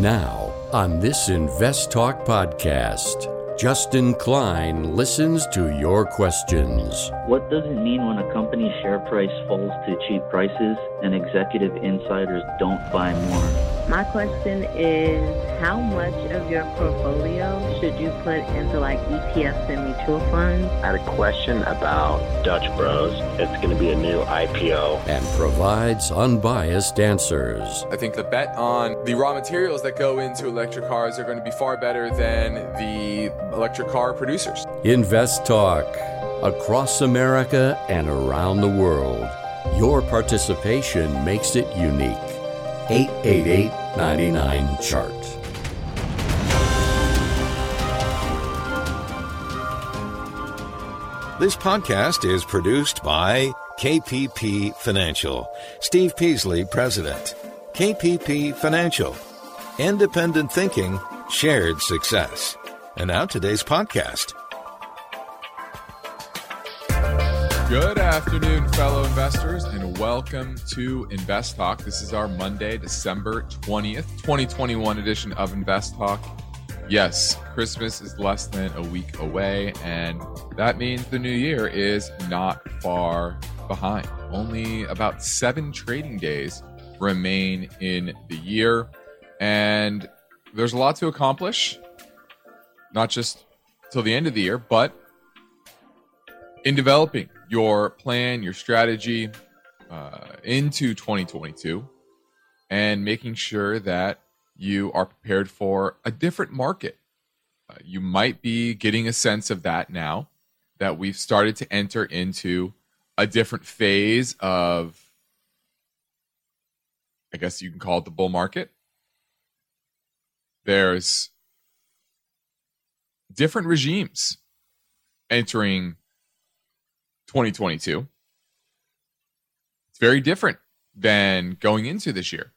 Now, on this Invest Talk podcast, Justin Klein listens to your questions. What does it mean when a company's share price falls to cheap prices and executive insiders don't buy more? My question is how much of your portfolio should you put into like ETFs and mutual funds? I had a question about Dutch Bros. It's going to be a new IPO. And provides unbiased answers. I think the bet on the raw materials that go into electric cars are going to be far better than the electric car producers. Invest Talk. Across America and around the world. Your participation makes it unique. 888 99 Chart. This podcast is produced by KPP Financial. Steve Peasley, President. KPP Financial. Independent thinking, shared success. And now today's podcast. Good afternoon, fellow investors, and welcome to Invest Talk. This is our Monday, December 20th, 2021 edition of Invest Talk. Yes, Christmas is less than a week away, and that means the new year is not far behind. Only about seven trading days remain in the year, and there's a lot to accomplish, not just till the end of the year, but in developing your plan, your strategy uh, into 2022, and making sure that you are prepared for a different market. Uh, you might be getting a sense of that now that we've started to enter into a different phase of, I guess you can call it the bull market. There's different regimes entering 2022. It's very different than going into this year.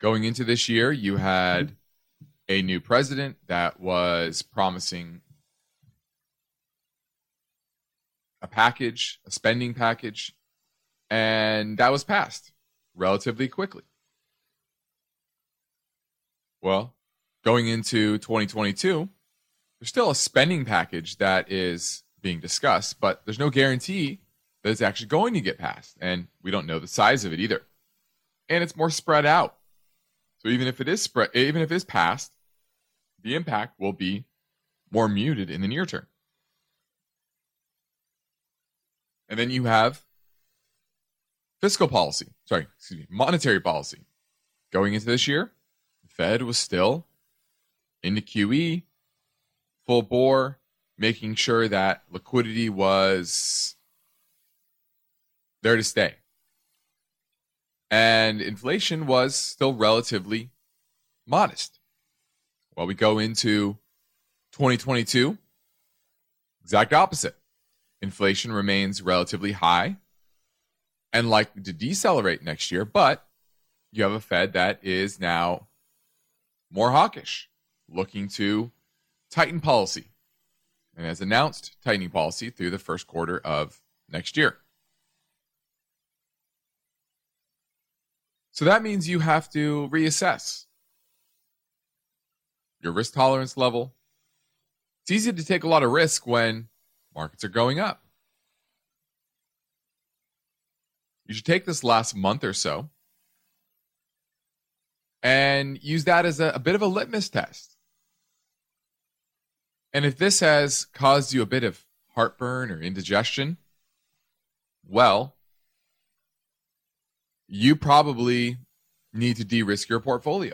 Going into this year, you had a new president that was promising a package, a spending package, and that was passed relatively quickly. Well, going into 2022, there's still a spending package that is being discussed, but there's no guarantee it's actually going to get passed. And we don't know the size of it either. And it's more spread out. So even if it is spread, even if it is passed, the impact will be more muted in the near term. And then you have fiscal policy, sorry, excuse me, monetary policy. Going into this year, the Fed was still into QE, full bore, making sure that liquidity was there to stay. And inflation was still relatively modest. While we go into 2022, exact opposite. Inflation remains relatively high and likely to decelerate next year, but you have a Fed that is now more hawkish, looking to tighten policy and has announced tightening policy through the first quarter of next year. So that means you have to reassess your risk tolerance level. It's easy to take a lot of risk when markets are going up. You should take this last month or so and use that as a, a bit of a litmus test. And if this has caused you a bit of heartburn or indigestion, well, you probably need to de risk your portfolio.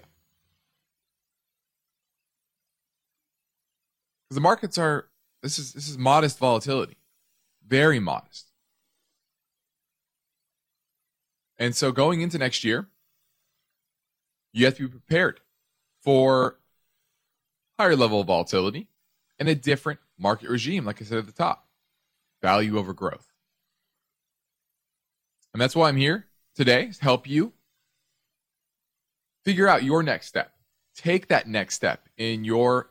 Because the markets are this is this is modest volatility. Very modest. And so going into next year, you have to be prepared for higher level of volatility and a different market regime, like I said at the top value over growth. And that's why I'm here today to help you figure out your next step. Take that next step in your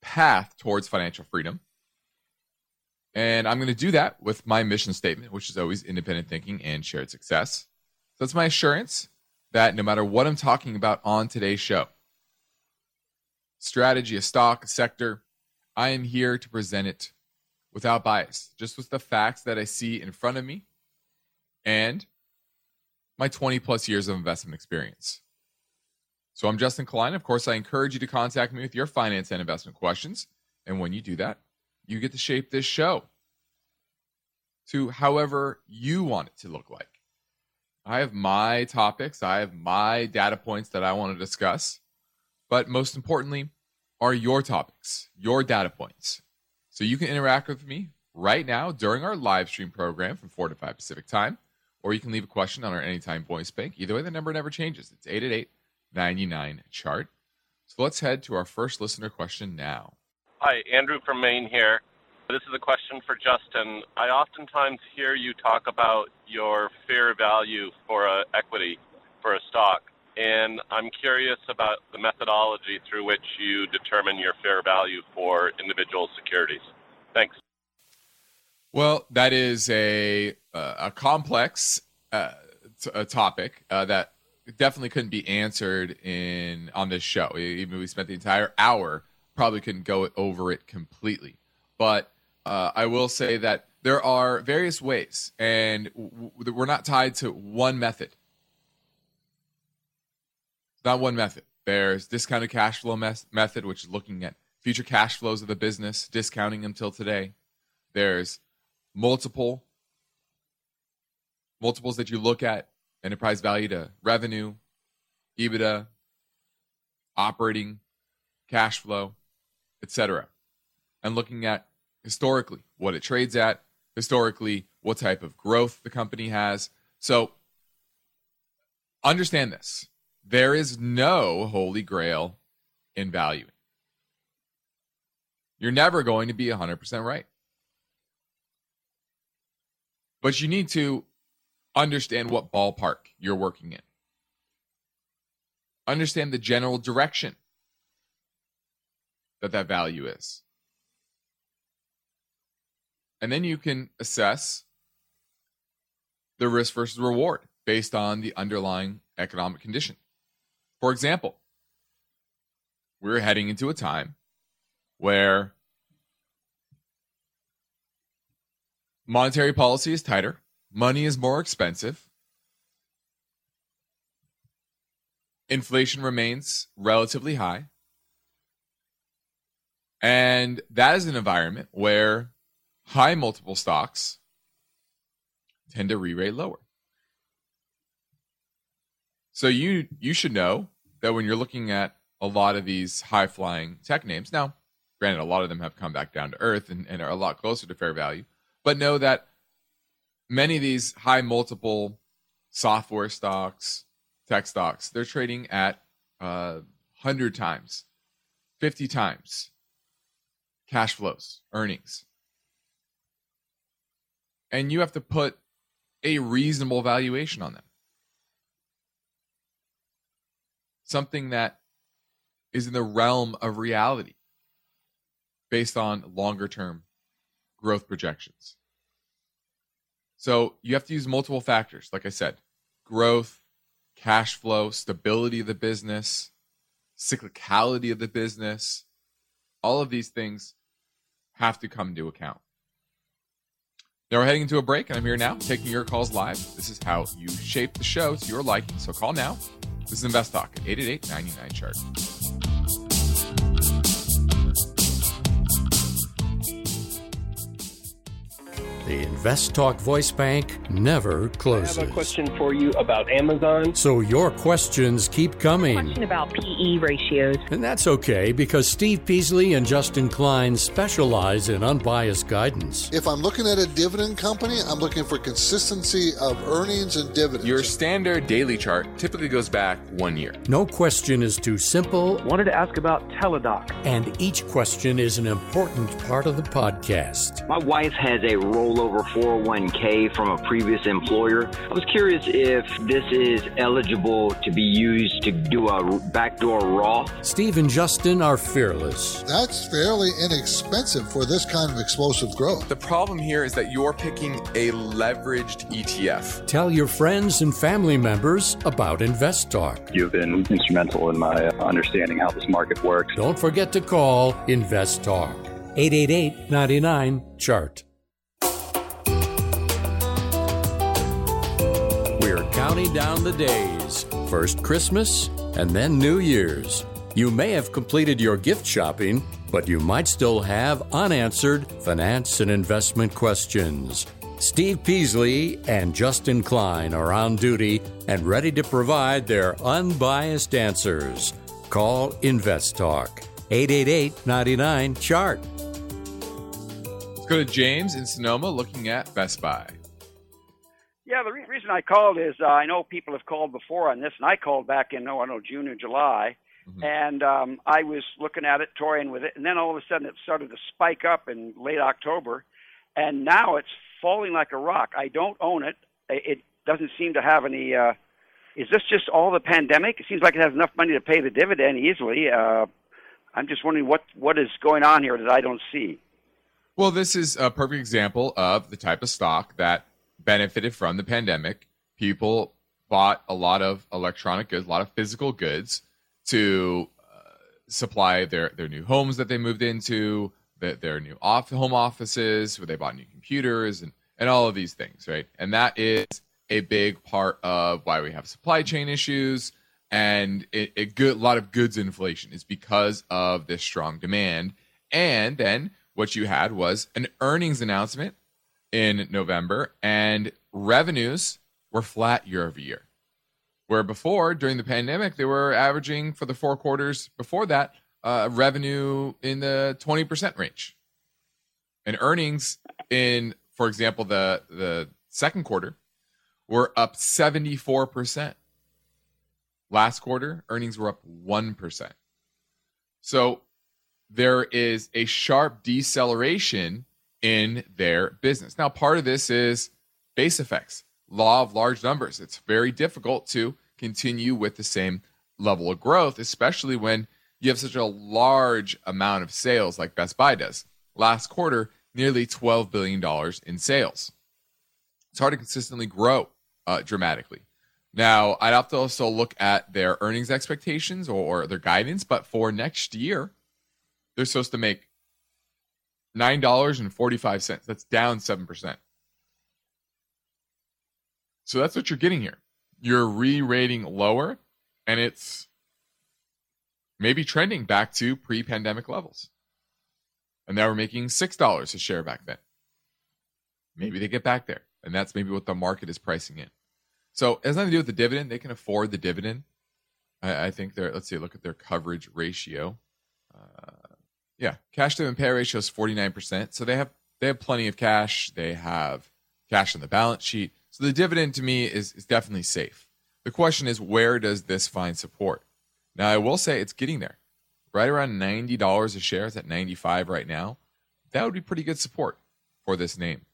path towards financial freedom. And I'm going to do that with my mission statement, which is always independent thinking and shared success. So that's my assurance that no matter what I'm talking about on today's show, strategy, a stock, a sector, I am here to present it without bias, just with the facts that I see in front of me and my 20 plus years of investment experience. So I'm Justin Klein. Of course, I encourage you to contact me with your finance and investment questions. And when you do that, you get to shape this show to however you want it to look like. I have my topics, I have my data points that I want to discuss, but most importantly, are your topics, your data points. So you can interact with me right now during our live stream program from 4 to 5 Pacific time, or you can leave a question on our Anytime Voice Bank. Either way, the number never changes. It's 888 99 chart. So let's head to our first listener question now. Hi, Andrew from Maine here. This is a question for Justin. I oftentimes hear you talk about your fair value for a equity for a stock, and I'm curious about the methodology through which you determine your fair value for individual securities. Thanks. Well, that is a uh, a complex uh, t- a topic uh, that definitely couldn't be answered in on this show. Even we spent the entire hour, probably couldn't go over it completely. But uh, I will say that there are various ways, and w- we're not tied to one method. Not one method. There's discounted cash flow mes- method, which is looking at future cash flows of the business, discounting them till today. There's multiple multiples that you look at enterprise value to revenue, EBITDA, operating cash flow, etc. And looking at historically what it trades at, historically what type of growth the company has. So understand this. There is no holy grail in valuing. You're never going to be 100% right. But you need to understand what ballpark you're working in. Understand the general direction that that value is. And then you can assess the risk versus reward based on the underlying economic condition. For example, we're heading into a time where monetary policy is tighter, money is more expensive, inflation remains relatively high. And that is an environment where high multiple stocks tend to re-rate lower. So you you should know that when you're looking at a lot of these high flying tech names, now granted a lot of them have come back down to earth and, and are a lot closer to fair value, but know that many of these high multiple software stocks, tech stocks, they're trading at uh, 100 times, 50 times cash flows, earnings. And you have to put a reasonable valuation on them. Something that is in the realm of reality based on longer term growth projections. So you have to use multiple factors, like I said growth, cash flow, stability of the business, cyclicality of the business. All of these things have to come into account. Now we're heading into a break, and I'm here now taking your calls live. This is how you shape the show to your liking. So call now. This is Invest Talk at 888 99 chart. The Invest Talk Voice Bank never closes. I have a question for you about Amazon. So your questions keep coming. Question about PE ratios. And that's okay because Steve Peasley and Justin Klein specialize in unbiased guidance. If I'm looking at a dividend company, I'm looking for consistency of earnings and dividends. Your standard daily chart typically goes back one year. No question is too simple, Wanted to ask about Teladoc. and each question is an important part of the podcast. My wife has a Rolex rollover 401k from a previous employer. I was curious if this is eligible to be used to do a backdoor Roth. Steve and Justin are fearless. That's fairly inexpensive for this kind of explosive growth. The problem here is that you're picking a leveraged ETF. Tell your friends and family members about Invest Talk. You've been instrumental in my uh, understanding how this market works. Don't forget to call Invest Talk. 888 99 Chart. Counting down the days. First Christmas and then New Year's. You may have completed your gift shopping, but you might still have unanswered finance and investment questions. Steve Peasley and Justin Klein are on duty and ready to provide their unbiased answers. Call Invest Talk 888 99 Chart. Let's go to James in Sonoma looking at Best Buy. Yeah, the re- reason I called is uh, I know people have called before on this, and I called back in, oh, I don't know, June or July. Mm-hmm. And um, I was looking at it, toying with it, and then all of a sudden it started to spike up in late October, and now it's falling like a rock. I don't own it. It doesn't seem to have any. Uh, is this just all the pandemic? It seems like it has enough money to pay the dividend easily. Uh, I'm just wondering what what is going on here that I don't see. Well, this is a perfect example of the type of stock that benefited from the pandemic. People bought a lot of electronic goods, a lot of physical goods to uh, supply their, their new homes that they moved into, their, their new off, home offices, where they bought new computers and, and all of these things, right? And that is a big part of why we have supply chain issues and a, a good lot of goods inflation is because of this strong demand. And then what you had was an earnings announcement in November, and revenues were flat year over year. Where before, during the pandemic, they were averaging for the four quarters before that uh, revenue in the 20% range. And earnings in, for example, the, the second quarter were up 74%. Last quarter, earnings were up 1%. So there is a sharp deceleration in their business. Now, part of this is base effects, law of large numbers. It's very difficult to continue with the same level of growth, especially when you have such a large amount of sales like Best Buy does. Last quarter, nearly $12 billion in sales. It's hard to consistently grow uh, dramatically. Now, I'd have to also look at their earnings expectations or, or their guidance, but for next year, they're supposed to make $9.45. That's down 7%. So that's what you're getting here. You're re rating lower, and it's maybe trending back to pre pandemic levels. And now we're making $6 a share back then. Maybe they get back there. And that's maybe what the market is pricing in. So it has nothing to do with the dividend. They can afford the dividend. I, I think they're, let's see, look at their coverage ratio. Uh, yeah, cash to pay ratio is 49%. So they have they have plenty of cash. They have cash on the balance sheet. So the dividend to me is, is definitely safe. The question is where does this find support? Now I will say it's getting there. Right around $90 a share. It's at 95 right now. That would be pretty good support for this name.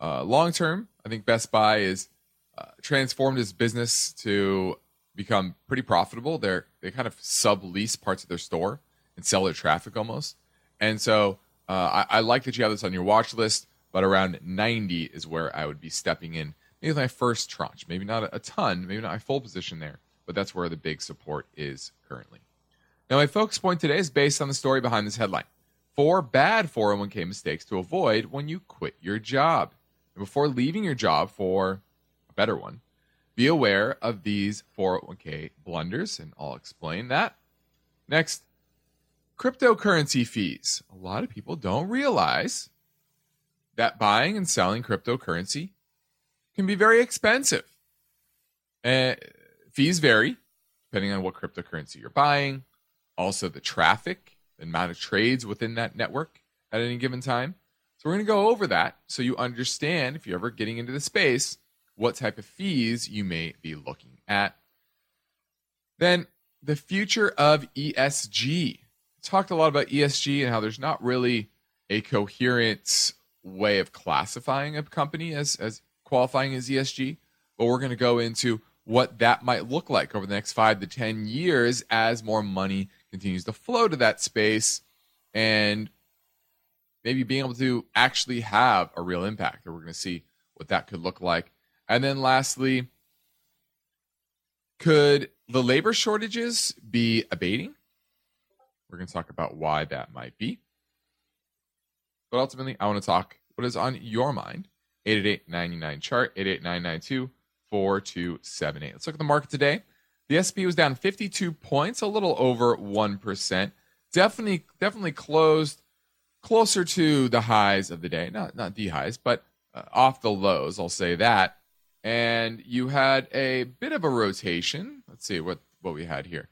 Uh, long term, I think Best Buy is uh, transformed its business to become pretty profitable. They're they kind of sublease parts of their store and sell their traffic almost. And so uh, I, I, like that you have this on your watch list, but around 90 is where I would be stepping in. Maybe my first tranche, maybe not a, ton, maybe not my full position there, but that's where the big support is currently. Now, my focus point today is based on the story behind this headline Four bad 401k mistakes to avoid when you quit your job. And before leaving your job for a better one, be aware of these 401k blunders, and I'll explain that. Next, Cryptocurrency fees. A lot of people don't realize that buying and selling cryptocurrency can be very expensive. Uh, fees vary depending on what cryptocurrency you're buying, also the traffic, the amount of trades within that network at any given time. So, we're going to go over that so you understand if you're ever getting into the space what type of fees you may be looking at. Then, the future of ESG talked a lot about ESG and how there's not really a coherent way of classifying a company as as qualifying as ESG, but we're going to go into what that might look like over the next five to 10 years as more money continues to flow to that space and maybe being able to actually have a real impact. Or we're going to see what that could look like. And then lastly, could the labor shortages be abating? We're going to talk about why that might be. But ultimately, I want to talk what is on your mind. 888 chart 88992 4278. Let's look at the market today. The S&P was down 52 points, a little over 1%. Definitely definitely closed closer to the highs of the day. Not not the highs, but uh, off the lows, I'll say that. And you had a bit of a rotation. Let's see what what we had here.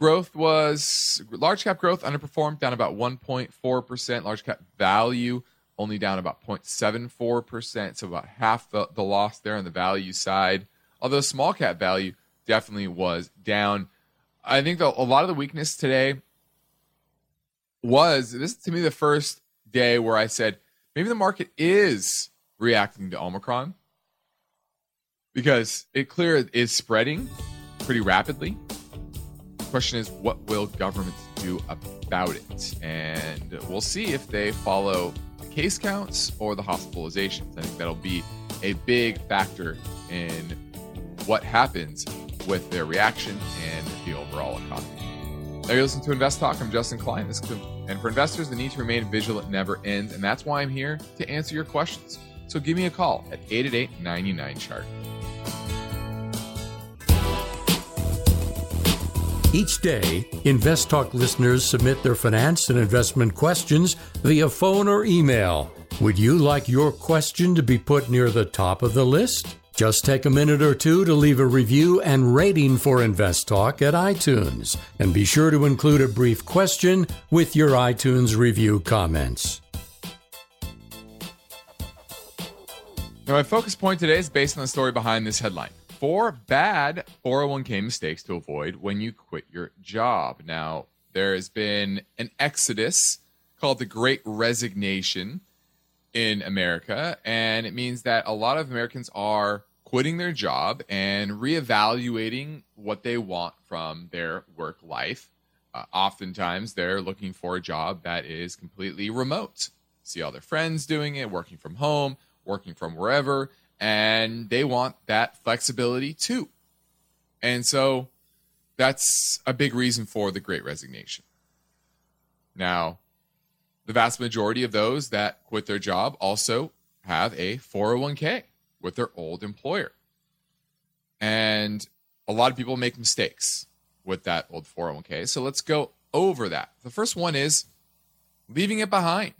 Growth was large cap growth underperformed down about 1.4%. Large cap value only down about 0.74%, so about half the, the loss there on the value side. Although small cap value definitely was down. I think the, a lot of the weakness today was this to me the first day where I said maybe the market is reacting to Omicron because it clear is spreading pretty rapidly. Question is, what will governments do about it? And we'll see if they follow the case counts or the hospitalizations. I think that'll be a big factor in what happens with their reaction and the overall economy. Now you're listening to Invest Talk. I'm Justin Klein. This and for investors, the need to remain vigilant never ends, and that's why I'm here to answer your questions. So give me a call at 888 99 chart. Each day, Invest Talk listeners submit their finance and investment questions via phone or email. Would you like your question to be put near the top of the list? Just take a minute or two to leave a review and rating for Invest Talk at iTunes. And be sure to include a brief question with your iTunes review comments. Now, my focus point today is based on the story behind this headline four bad 401k mistakes to avoid when you quit your job. Now, there has been an exodus called the Great Resignation in America, and it means that a lot of Americans are quitting their job and reevaluating what they want from their work life. Uh, oftentimes, they're looking for a job that is completely remote. See all their friends doing it, working from home, working from wherever, and they want that flexibility too. And so that's a big reason for the great resignation. Now, the vast majority of those that quit their job also have a 401k with their old employer. And a lot of people make mistakes with that old 401k. So let's go over that. The first one is leaving it behind,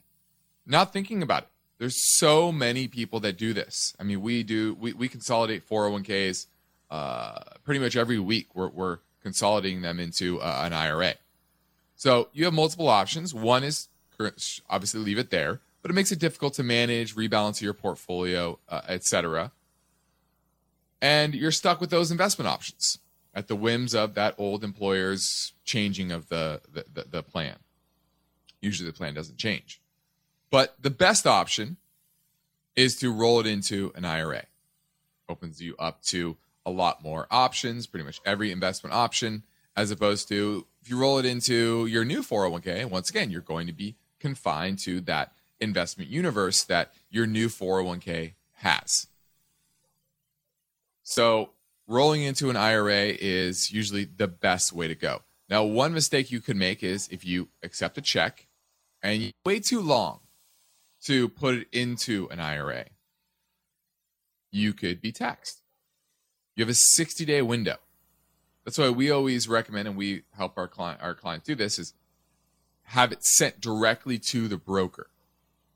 not thinking about it. There's so many people that do this. I mean, we do we, we consolidate 401ks uh, pretty much every week. We're, we're consolidating them into uh, an IRA. So you have multiple options. One is obviously leave it there, but it makes it difficult to manage, rebalance your portfolio, uh, etc. And you're stuck with those investment options at the whims of that old employer's changing of the, the, the, the plan. Usually the plan doesn't change. But the best option is to roll it into an IRA. Opens you up to a lot more options, pretty much every investment option, as opposed to if you roll it into your new 401k, once again, you're going to be confined to that investment universe that your new 401k has. So, rolling into an IRA is usually the best way to go. Now, one mistake you could make is if you accept a check and you wait too long to put it into an IRA, you could be taxed. You have a 60 day window. That's why we always recommend, and we help our client our clients do this, is have it sent directly to the broker.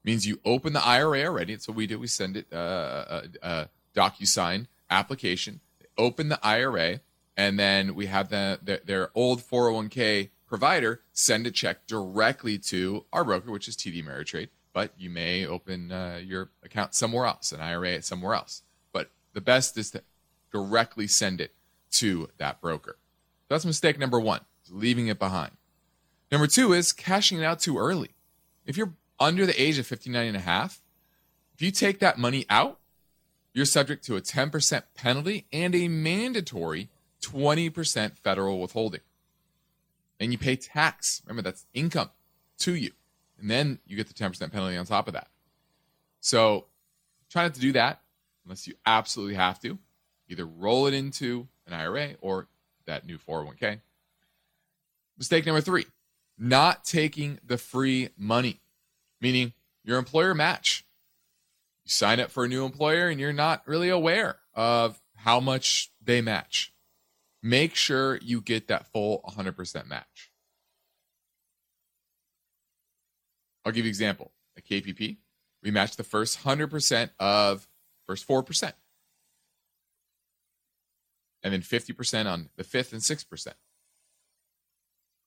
Means you open the IRA already. That's what we do. We send it uh, a, a DocuSign application, open the IRA, and then we have the, the, their old 401k provider send a check directly to our broker, which is TD Ameritrade but you may open uh, your account somewhere else, an IRA somewhere else. But the best is to directly send it to that broker. That's mistake number one, leaving it behind. Number two is cashing it out too early. If you're under the age of 59 and a half, If you take that money out, you're subject to a 10% penalty and a mandatory 20% federal withholding. And you pay tax. Remember, that's income to you. And then you get the 10% penalty on top of that. So try not to do that unless you absolutely have to. Either roll it into an IRA or that new 401k. Mistake number three not taking the free money, meaning your employer match. You sign up for a new employer and you're not really aware of how much they match. Make sure you get that full 100% match. I'll give you an example. A KPP, we match the first 100% of first 4%. And then 50% on the fifth and 6%.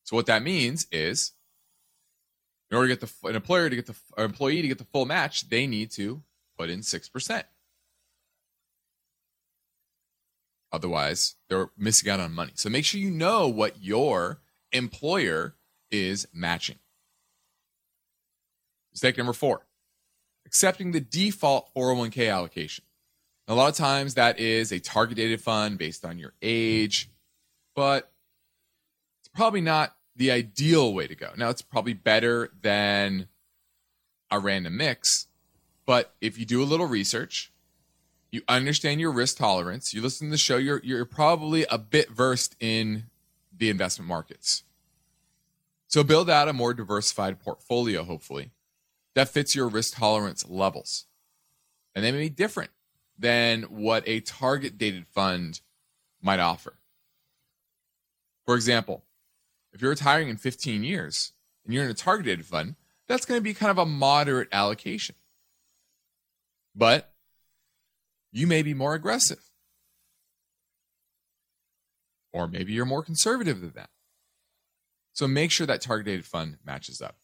So what that means is in order to get the an employer to get the employee to get the full match, they need to put in 6%. Otherwise, they're missing out on money. So make sure you know what your employer is matching. Mistake number four accepting the default 401k allocation. a lot of times that is a target dated fund based on your age, but it's probably not the ideal way to go. Now, it's probably better than a random mix, but if you do a little research, you understand your risk tolerance, you listen to the show, you're, you're probably a bit versed in the investment markets. So build out a more diversified portfolio, hopefully, that fits your risk tolerance levels. And they may be different than what a target dated fund might offer. For example, if you're retiring in 15 years and you're in a targeted fund, that's going to be kind of a moderate allocation. But you may be more aggressive. Or maybe you're more conservative than that. So make sure that targeted fund matches up.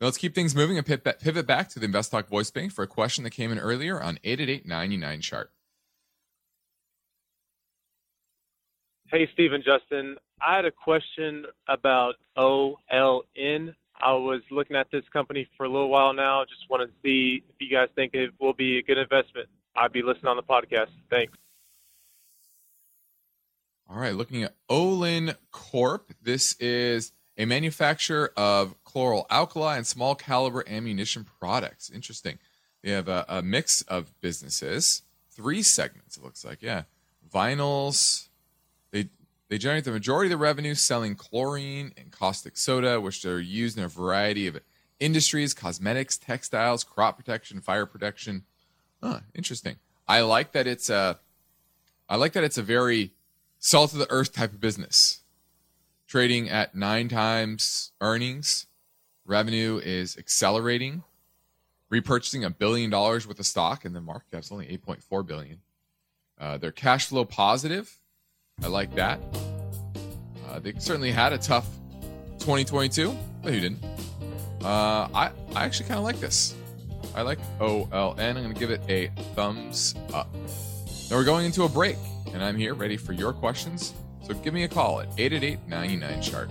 Now let's keep things moving and pivot back to the Invest Talk voice bank for a question that came in earlier on 888 chart. Hey, Stephen Justin. I had a question about OLN. I was looking at this company for a little while now. Just want to see if you guys think it will be a good investment. I'd be listening on the podcast. Thanks. All right, looking at Olin Corp. This is a manufacturer of chlor alkali and small caliber ammunition products. Interesting. They have a, a mix of businesses, three segments. It looks like, yeah, vinyls, they generate the majority of the revenue selling chlorine and caustic soda, which they're used in a variety of industries, cosmetics, textiles, crop protection, fire protection. Huh, interesting. I like that it's a I like that it's a very salt of the earth type of business. Trading at nine times earnings. Revenue is accelerating. Repurchasing a billion dollars worth of stock, and the market cap's only 8.4 billion. Uh, they're cash flow positive I like that. Uh, they certainly had a tough 2022, but who didn't? Uh, I, I actually kind of like this. I like OLN. I'm going to give it a thumbs up. Now we're going into a break, and I'm here ready for your questions. So give me a call at 888 99 chart.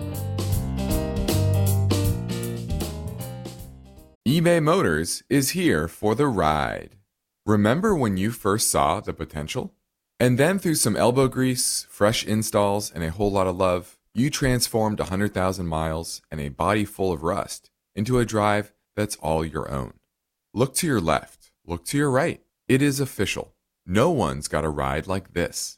eBay Motors is here for the ride. Remember when you first saw the potential? And then through some elbow grease, fresh installs, and a whole lot of love, you transformed 100,000 miles and a body full of rust into a drive that's all your own. Look to your left, look to your right. It is official. No one's got a ride like this.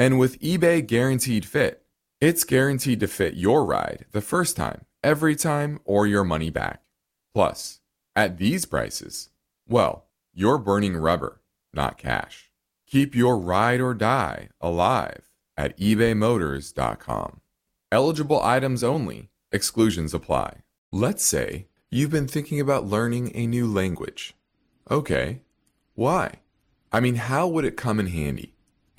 And with eBay Guaranteed Fit, it's guaranteed to fit your ride the first time, every time, or your money back. Plus, at these prices, well, you're burning rubber, not cash. Keep your ride or die alive at ebaymotors.com. Eligible items only, exclusions apply. Let's say you've been thinking about learning a new language. Okay, Why? I mean, how would it come in handy?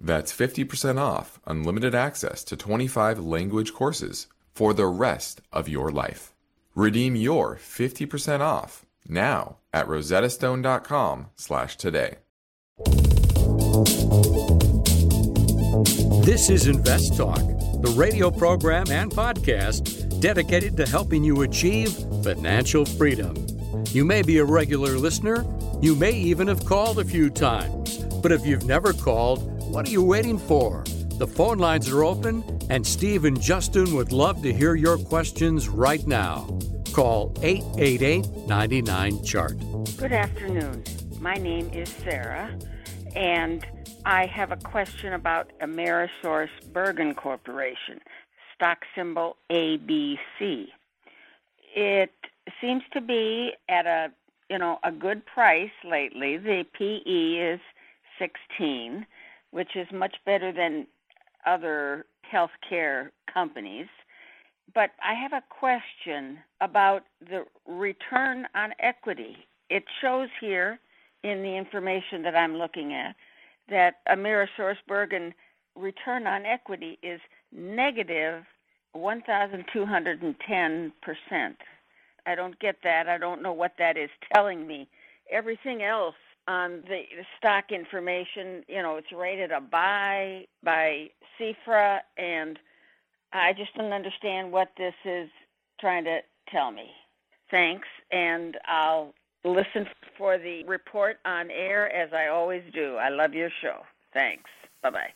That's 50% off unlimited access to 25 language courses for the rest of your life. Redeem your 50% off now at rosettastone.com slash today. This is Invest Talk, the radio program and podcast dedicated to helping you achieve financial freedom. You may be a regular listener, you may even have called a few times, but if you've never called, what are you waiting for? The phone lines are open, and Steve and Justin would love to hear your questions right now. Call 888 99 Chart. Good afternoon. My name is Sarah, and I have a question about Amerisource Bergen Corporation, stock symbol ABC. It seems to be at a you know a good price lately. The PE is 16 which is much better than other healthcare companies. But I have a question about the return on equity. It shows here in the information that I'm looking at that Amerisource Bergen return on equity is negative 1,210%. I don't get that. I don't know what that is telling me. Everything else on the, the stock information. You know, it's rated a buy by CIFRA, and I just don't understand what this is trying to tell me. Thanks, and I'll listen for the report on air as I always do. I love your show. Thanks. Bye bye.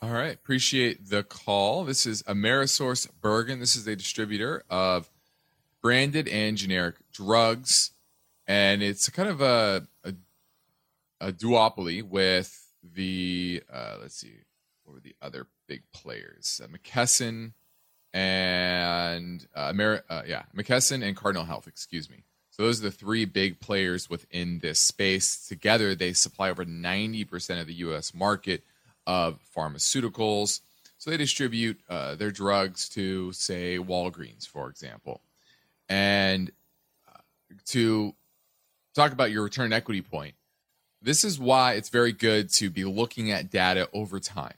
All right. Appreciate the call. This is Amerisource Bergen. This is a distributor of branded and generic drugs. And it's kind of a, a duopoly with the uh, let's see, what were the other big players? Uh, McKesson and uh, Ameri- uh, yeah, McKesson and Cardinal Health. Excuse me. So those are the three big players within this space. Together, they supply over ninety percent of the U.S. market of pharmaceuticals. So they distribute uh, their drugs to, say, Walgreens, for example. And uh, to talk about your return equity point, this is why it's very good to be looking at data over time.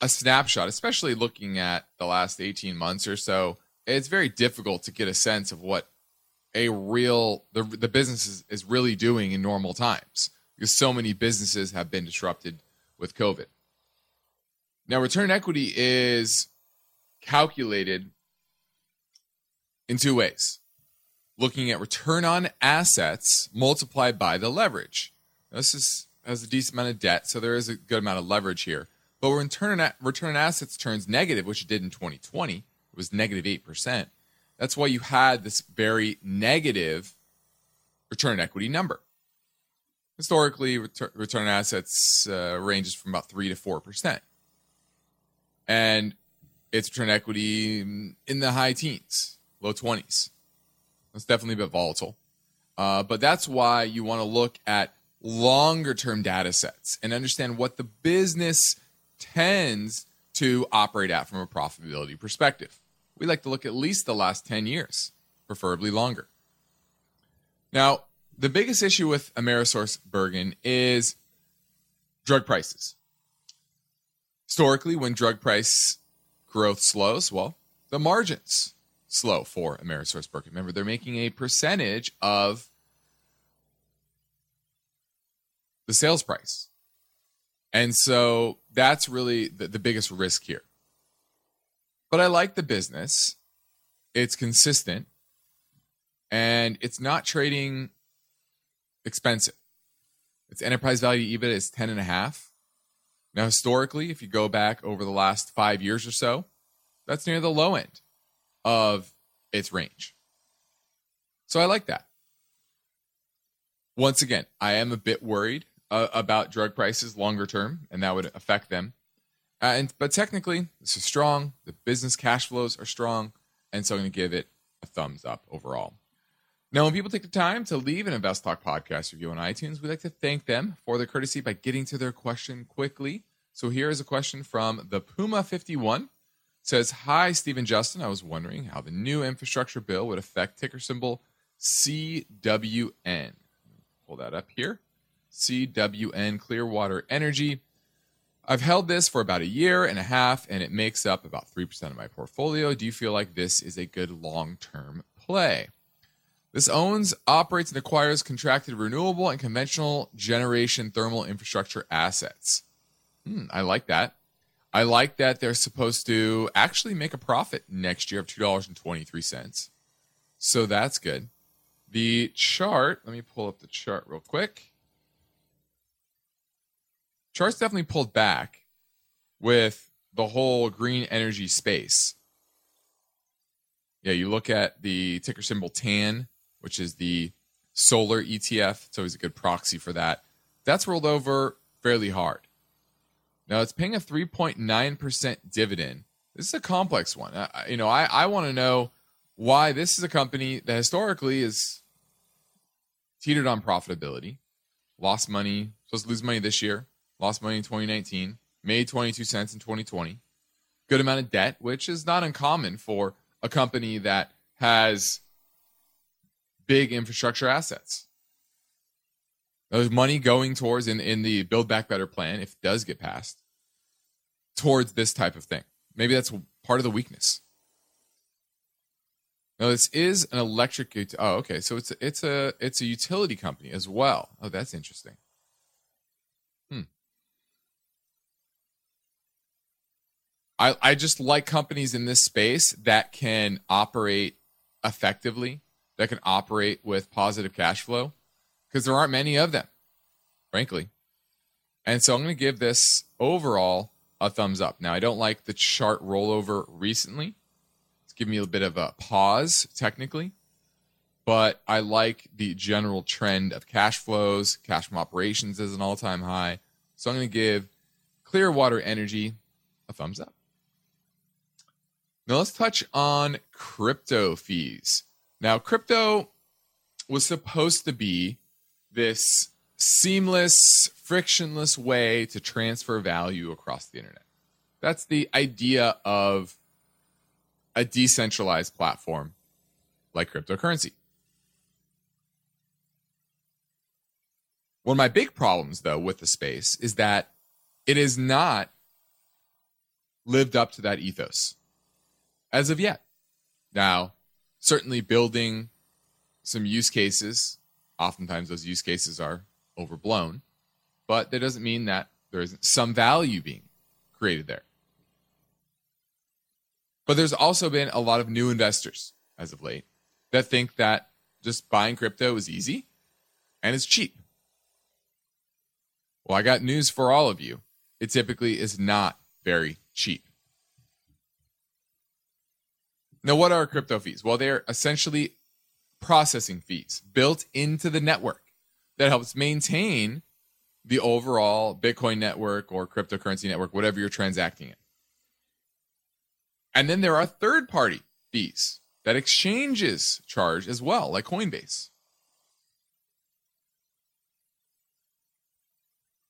A snapshot, especially looking at the last 18 months or so, it's very difficult to get a sense of what a real the, the business is, is really doing in normal times because so many businesses have been disrupted with COVID. Now, return equity is calculated in two ways looking at return on assets multiplied by the leverage. This is has a decent amount of debt, so there is a good amount of leverage here. But when return return on assets turns negative, which it did in 2020, it was negative negative eight percent. That's why you had this very negative return on equity number. Historically, return, return on assets uh, ranges from about three to four percent, and its return equity in the high teens, low twenties. It's definitely a bit volatile. Uh, but that's why you want to look at longer term data sets and understand what the business tends to operate at from a profitability perspective. We like to look at least the last 10 years, preferably longer. Now, the biggest issue with Amerisource Bergen is drug prices. Historically, when drug price growth slows, well, the margins slow for Amerisource. Remember, they're making a percentage of the sales price. And so that's really the, the biggest risk here. But I like the business. It's consistent and it's not trading expensive. Its enterprise value EBIT is 10 and a half. Now, historically, if you go back over the last five years or so, that's near the low end of its range. So I like that. Once again, I am a bit worried uh, about drug prices longer term, and that would affect them. Uh, and but technically, this is strong. The business cash flows are strong, and so I'm going to give it a thumbs up overall. Now, when people take the time to leave an Invest Talk podcast review on iTunes, we like to thank them for their courtesy by getting to their question quickly. So here is a question from the Puma 51. It says, Hi, Stephen Justin. I was wondering how the new infrastructure bill would affect ticker symbol CWN. Pull that up here. CWN Clearwater Energy. I've held this for about a year and a half, and it makes up about 3% of my portfolio. Do you feel like this is a good long term play? This owns, operates, and acquires contracted renewable and conventional generation thermal infrastructure assets. Hmm, I like that. I like that they're supposed to actually make a profit next year of $2.23. So that's good. The chart, let me pull up the chart real quick. Chart's definitely pulled back with the whole green energy space. Yeah, you look at the ticker symbol TAN which is the solar ETF. It's always a good proxy for that. That's rolled over fairly hard. Now it's paying a 3.9% dividend. This is a complex one. I, you know, I, I want to know why this is a company that historically is teetered on profitability, lost money, supposed to lose money this year, lost money in 2019, made 22 cents in 2020, good amount of debt, which is not uncommon for a company that has big infrastructure assets. There's money going towards in, in the Build Back Better plan, if it does get passed, towards this type of thing. Maybe that's part of the weakness. Now this is an electric. Oh, okay. So it's a, it's a it's a utility company as well. Oh, that's interesting. Hmm. I I just like companies in this space that can operate effectively that can operate with positive cash flow because there aren't many of them, frankly. And so I'm going to give this overall a thumbs up. Now, I don't like the chart rollover recently. It's giving me a bit of a pause technically, but I like the general trend of cash flows, cash from operations is an all time high. So I'm going to give Clearwater Energy a thumbs up. Now let's touch on crypto fees. Now, crypto was supposed to be this seamless, frictionless way to transfer value across the internet. That's the idea of a decentralized platform like cryptocurrency. One of my big problems, though, with the space is that it has not lived up to that ethos as of yet. Now, certainly building some use cases. Oftentimes, those use cases are overblown, but that doesn't mean that there isn't some value being created there. But there's also been a lot of new investors as of late that think that just buying crypto is easy and it's cheap. Well, I got news for all of you. It typically is not very cheap. Now, what are crypto fees? Well, they're essentially processing fees built into the network that helps maintain the overall Bitcoin network or cryptocurrency network, whatever you're transacting in. And then there are third party fees that exchanges charge as well, like Coinbase.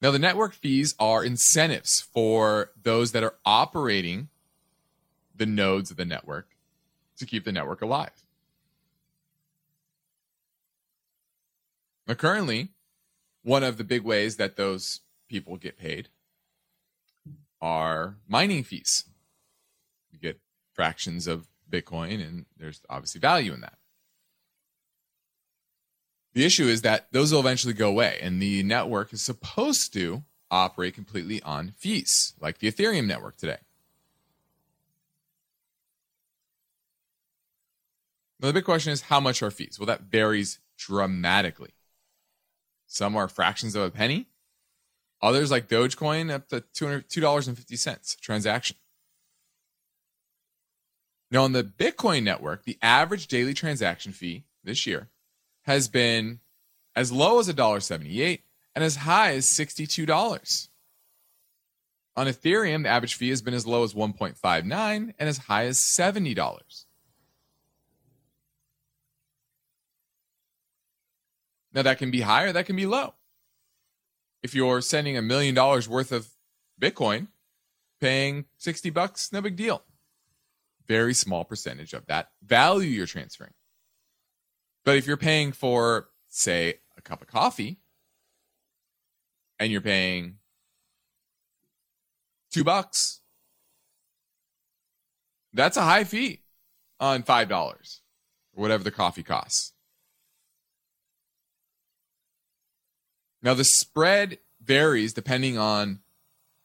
Now, the network fees are incentives for those that are operating the nodes of the network to keep the network alive. Now, currently, one of the big ways that those people get paid are mining fees. You get fractions of Bitcoin, and there's obviously value in that. The issue is that those will eventually go away, and the network is supposed to operate completely on fees, like the Ethereum network today. Now, the big question is how much are fees? Well, that varies dramatically. Some are fractions of a penny, others, like Dogecoin, up to $2.50 transaction. Now, on the Bitcoin network, the average daily transaction fee this year has been as low as $1.78 and as high as $62. On Ethereum, the average fee has been as low as 1.59 and as high as $70. Now that can be higher, that can be low. If you're sending a million dollars worth of Bitcoin, paying 60 bucks, no big deal. Very small percentage of that value you're transferring. But if you're paying for, say, a cup of coffee, and you're paying two bucks, that's a high fee on five dollars or whatever the coffee costs. Now the spread varies depending on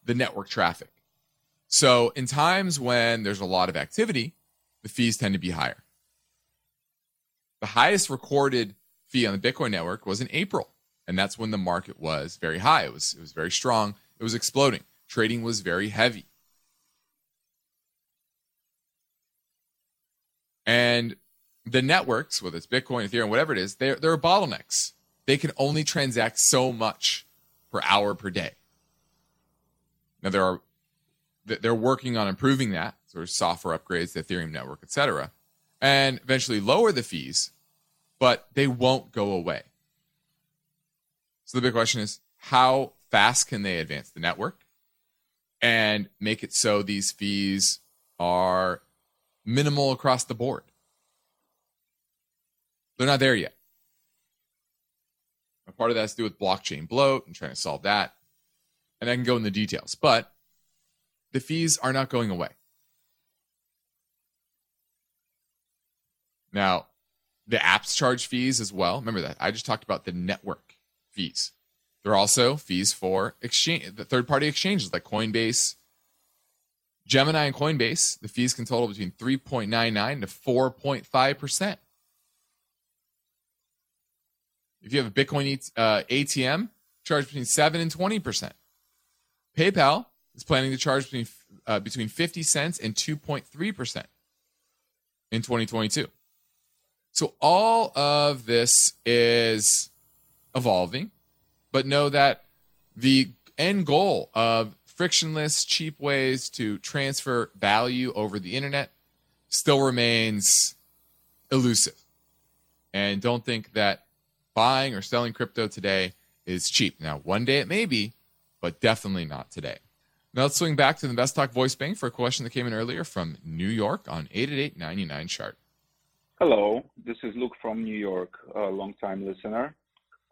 the network traffic. So in times when there's a lot of activity, the fees tend to be higher. The highest recorded fee on the Bitcoin network was in April, and that's when the market was very high. It was it was very strong. It was exploding. Trading was very heavy. And the networks, whether it's Bitcoin, Ethereum, whatever it is, there there are bottlenecks. They can only transact so much per hour per day. Now there are they're working on improving that, sort of software upgrades, the Ethereum network, etc and eventually lower the fees, but they won't go away. So the big question is how fast can they advance the network and make it so these fees are minimal across the board? They're not there yet. Part of that has to do with blockchain bloat and trying to solve that. And I can go in the details, but the fees are not going away. Now, the apps charge fees as well. Remember that. I just talked about the network fees. There are also fees for exchange, the third party exchanges like Coinbase, Gemini, and Coinbase. The fees can total between 3.99 to 4.5%. If you have a Bitcoin uh, ATM, charge between 7 and 20%. PayPal is planning to charge between, uh, between 50 cents and 2.3% in 2022. So all of this is evolving, but know that the end goal of frictionless, cheap ways to transfer value over the internet still remains elusive. And don't think that buying or selling crypto today is cheap. Now, one day it may be, but definitely not today. Now let's swing back to the Invest Talk voice bank for a question that came in earlier from New York on 888 chart. Hello, this is Luke from New York, a longtime listener.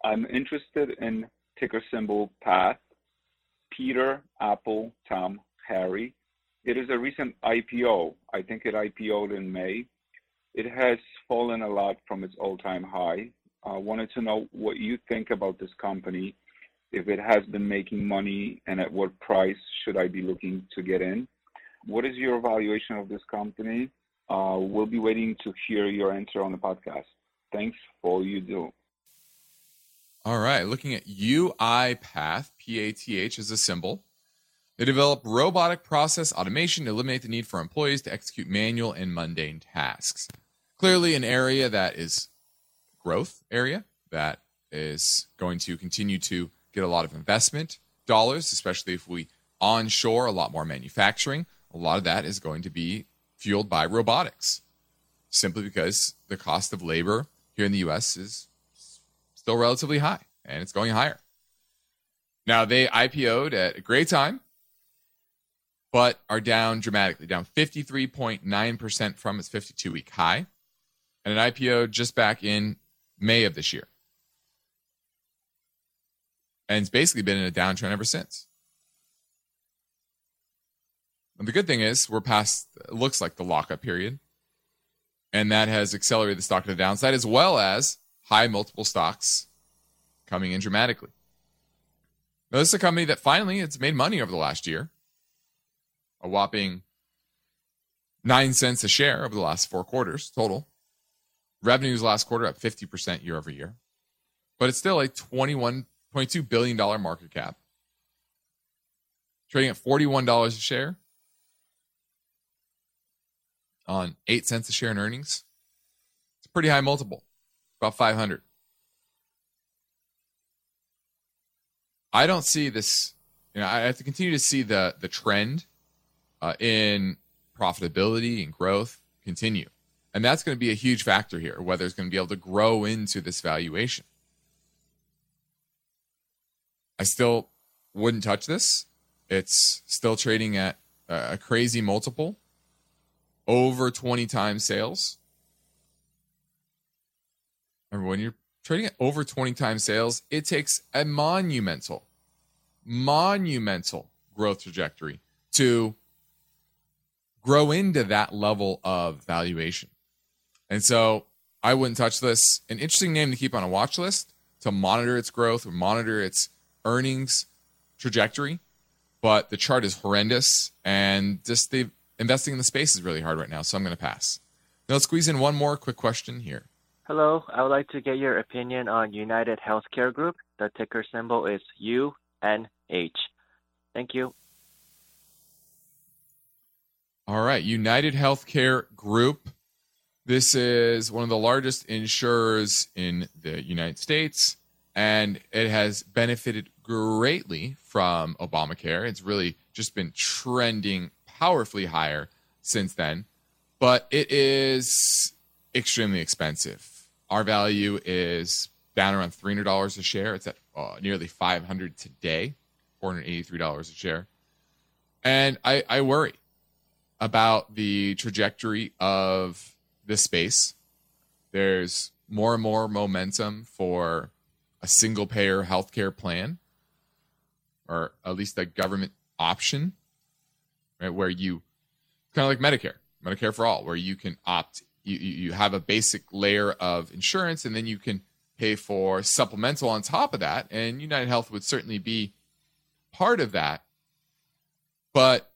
I'm interested in ticker symbol PATH, Peter, Apple, Tom, Harry. It is a recent IPO. I think it IPO'd in May. It has fallen a lot from its all-time high. I wanted to know what you think about this company, if it has been making money, and at what price should I be looking to get in? What is your evaluation of this company? Uh, we'll be waiting to hear your answer on the podcast. Thanks for all you do. All right, looking at UiPath, P A T H is a symbol. They develop robotic process automation to eliminate the need for employees to execute manual and mundane tasks. Clearly, an area that is growth area that is going to continue to get a lot of investment dollars, especially if we onshore a lot more manufacturing. A lot of that is going to be fueled by robotics, simply because the cost of labor here in the US is still relatively high and it's going higher. Now they IPO'd at a great time, but are down dramatically, down 53.9% from its 52 week high, and an IPO just back in May of this year. And it's basically been in a downtrend ever since. And the good thing is we're past it looks like the lockup period. And that has accelerated the stock to the downside as well as high multiple stocks coming in dramatically. Now, this is a company that finally it's made money over the last year. A whopping nine cents a share over the last four quarters total. Revenues last quarter up 50% year over year. But it's still a $21.2 billion market cap. Trading at $41 a share on 8 cents a share in earnings. It's a pretty high multiple, about 500. I don't see this. You know, I have to continue to see the the trend uh, in profitability and growth continue, and that's going to be a huge factor here. Whether it's going to be able to grow into this valuation. I still wouldn't touch this. It's still trading at a crazy multiple, over 20 times sales. Remember, when you're trading at over 20 times sales, it takes a monumental, monumental growth trajectory to grow into that level of valuation. And so I wouldn't touch this. An interesting name to keep on a watch list to monitor its growth, or monitor its earnings trajectory. But the chart is horrendous, and just the investing in the space is really hard right now. So I'm going to pass. Now let's squeeze in one more quick question here. Hello, I would like to get your opinion on United Healthcare Group. The ticker symbol is UNH. Thank you. All right, United Healthcare Group. This is one of the largest insurers in the United States, and it has benefited greatly from Obamacare. It's really just been trending powerfully higher since then, but it is extremely expensive. Our value is down around $300 a share. It's at uh, nearly 500 today, $483 a share. And I, I worry about the trajectory of this space. There's more and more momentum for a single payer healthcare plan, or at least a government option, right? Where you kind of like Medicare, Medicare for all, where you can opt, you, you have a basic layer of insurance and then you can pay for supplemental on top of that. And United Health would certainly be part of that. But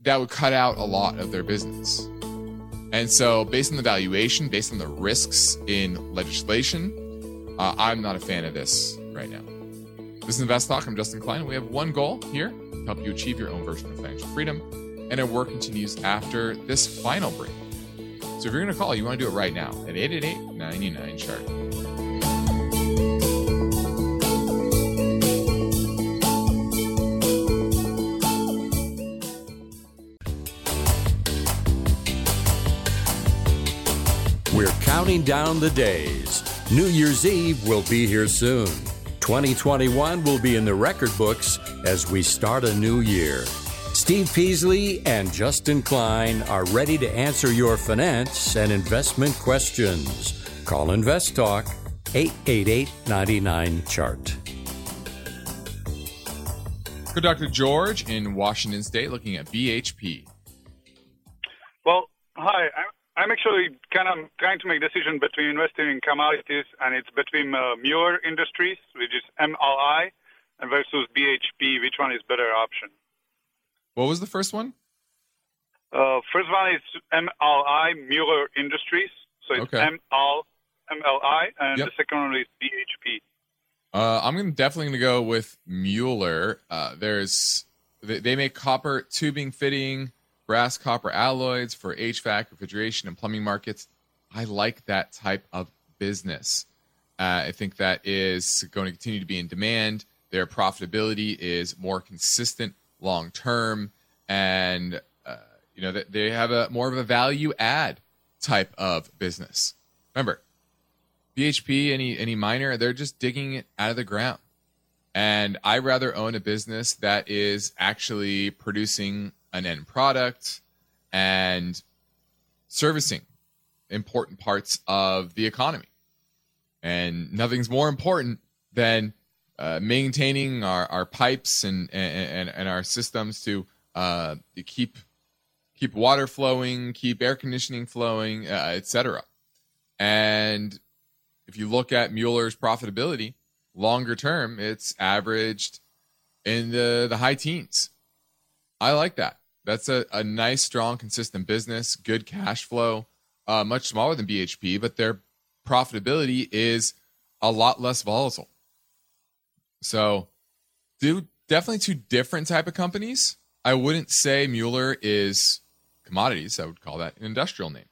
that would cut out a lot of their business. And so, based on the valuation, based on the risks in legislation, uh, I'm not a fan of this right now. This is Invest Talk. I'm Justin Klein. We have one goal here to help you achieve your own version of financial freedom. And our work continues after this final break. So, if you're going to call, you want to do it right now at 888 99 chart. Counting down the days. New Year's Eve will be here soon. 2021 will be in the record books as we start a new year. Steve Peasley and Justin Klein are ready to answer your finance and investment questions. Call Invest Talk 888 99 Chart. Good Dr. George in Washington State looking at BHP. Well, hi. I'm, actually kind of trying to make a decision between investing in commodities, and it's between uh, Mueller Industries, which is MLI, and versus BHP. Which one is better option? What was the first one? Uh, first one is MLI, Mueller Industries. So it's Okay. ML, MLI, and Yep. the second one is BHP. Uh, I'm gonna definitely going to go with Mueller. Uh, there's they, they make copper tubing fitting, brass copper alloys for HVAC, refrigeration, and plumbing markets. I like that type of business. Uh, I think that is going to continue to be in demand. Their profitability is more consistent long term, and uh, you know they have a more of a value add type of business. Remember, BHP, any any miner, they're just digging it out of the ground, And I rather own a business that is actually producing an end product and servicing important parts of the economy. And nothing's more important than uh, maintaining our, our pipes and, and, and our systems to uh, keep keep water flowing, keep air conditioning flowing, uh, etc. And if you look at Mueller's profitability longer term, it's averaged in the, the high teens. I like that. That's a, a nice, strong, consistent business, good cash flow, uh, much smaller than BHP, but their profitability is a lot less volatile. So, do definitely two different type of companies. I wouldn't say Mueller is commodities. I would call that an industrial name,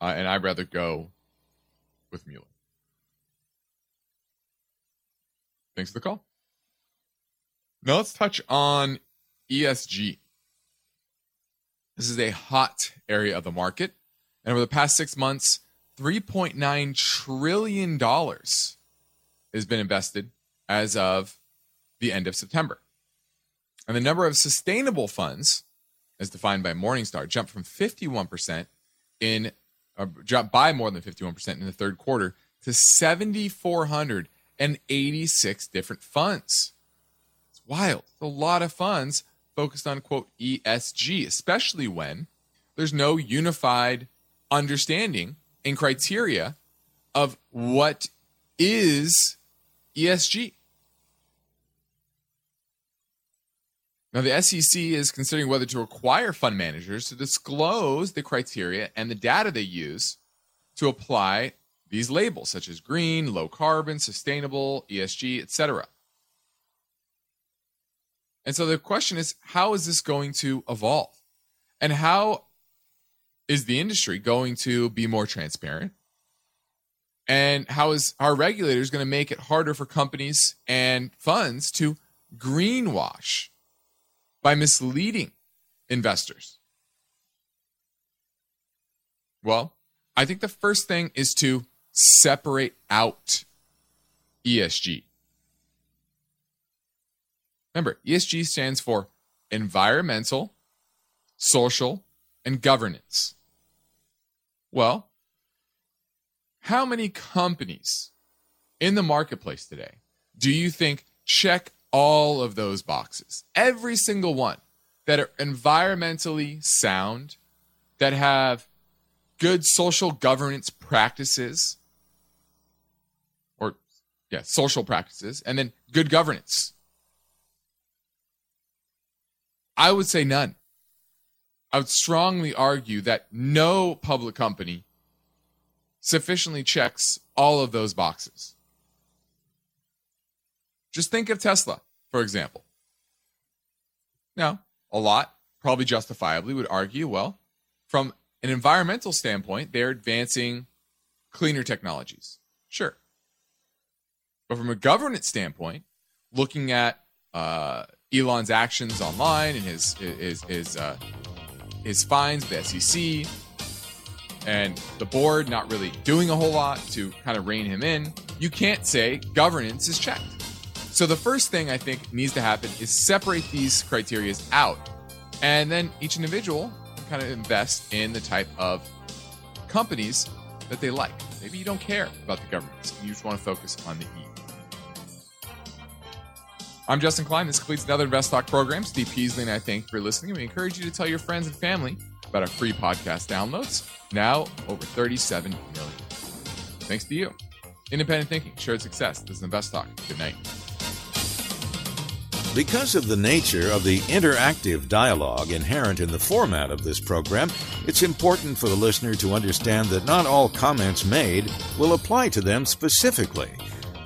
uh, and I'd rather go with Mueller. Thanks for the call. Now let's touch on ESG. This is a hot area of the market. And over the past six months, $3.9 trillion has been invested as of the end of September. And the number of sustainable funds, as defined by Morningstar, jumped from 51% in, uh, jumped by more than 51% in the third quarter to 7,486 different funds. It's wild. It's a lot of funds focused on, quote, ESG, especially when there's no unified understanding and criteria of what is ESG. Now, the SEC is considering whether to require fund managers to disclose the criteria and the data they use to apply these labels, such as green, low carbon, sustainable, ESG, etc. And so the question is how is this going to evolve? And how is the industry going to be more transparent? And how is our regulators going to make it harder for companies and funds to greenwash by misleading investors? Well, I think the first thing is to separate out ESG. Remember, ESG stands for environmental, social, and governance. Well, how many companies in the marketplace today do you think check all of those boxes? Every single one that are environmentally sound, that have good social governance practices, or yeah, social practices, and then good governance. I would say none. I would strongly argue that no public company sufficiently checks all of those boxes. Just think of Tesla, for example. Now, a lot, probably justifiably, would argue well, from an environmental standpoint, they're advancing cleaner technologies. Sure. But from a governance standpoint, looking at uh, Elon's actions online and his his his uh, his fines the SEC and the board not really doing a whole lot to kind of rein him in, you can't say governance is checked. So the first thing I think needs to happen is separate these criterias out, and then each individual kind of invest in the type of companies that they like. Maybe you don't care about the governance; you just want to focus on the. I'm Justin Klein. This completes another Invest Talk program. Steve Peasley and I thank you for listening. We encourage you to tell your friends and family about our free podcast downloads. Now over 37 million. Thanks to you. Independent thinking, shared success. This is Invest Talk. Good night. Because of the nature of the interactive dialogue inherent in the format of this program, it's important for the listener to understand that not all comments made will apply to them specifically.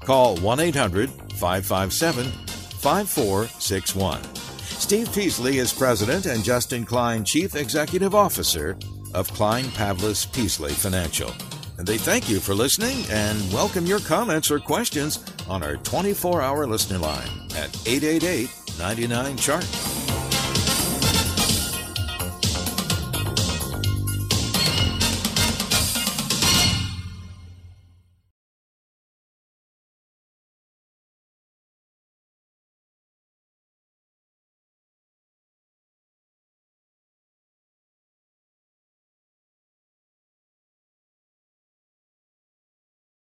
Call 1 800 557 5461. Steve Peasley is president and Justin Klein, chief executive officer of Klein Pavlis Peasley Financial. And they thank you for listening and welcome your comments or questions on our 24 hour listener line at 888 99 Chart.